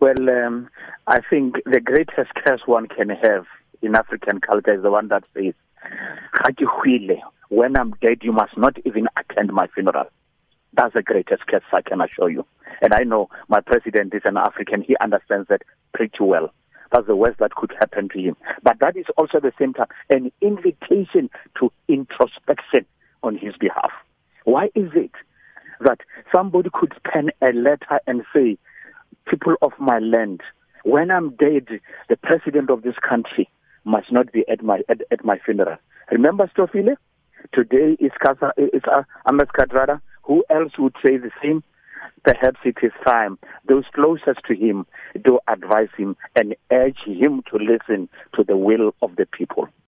Well, um, I think the greatest curse one can have in African culture is the one that says, when I'm dead, you must not even attend my funeral. That's the greatest curse I can assure you. And I know my president is an African. He understands that pretty well. That's the worst that could happen to him. But that is also at the same time an invitation to introspection on his behalf. Why is it that somebody could pen a letter and say, people of my land, when I'm dead, the president of this country must not be at my at, at my funeral. Remember Stofile? Today is Kasa is uh, Ahmed Kathrada. Who else would say the same? Perhaps it is time those closest to him do advise him and urge him to listen to the will of the people.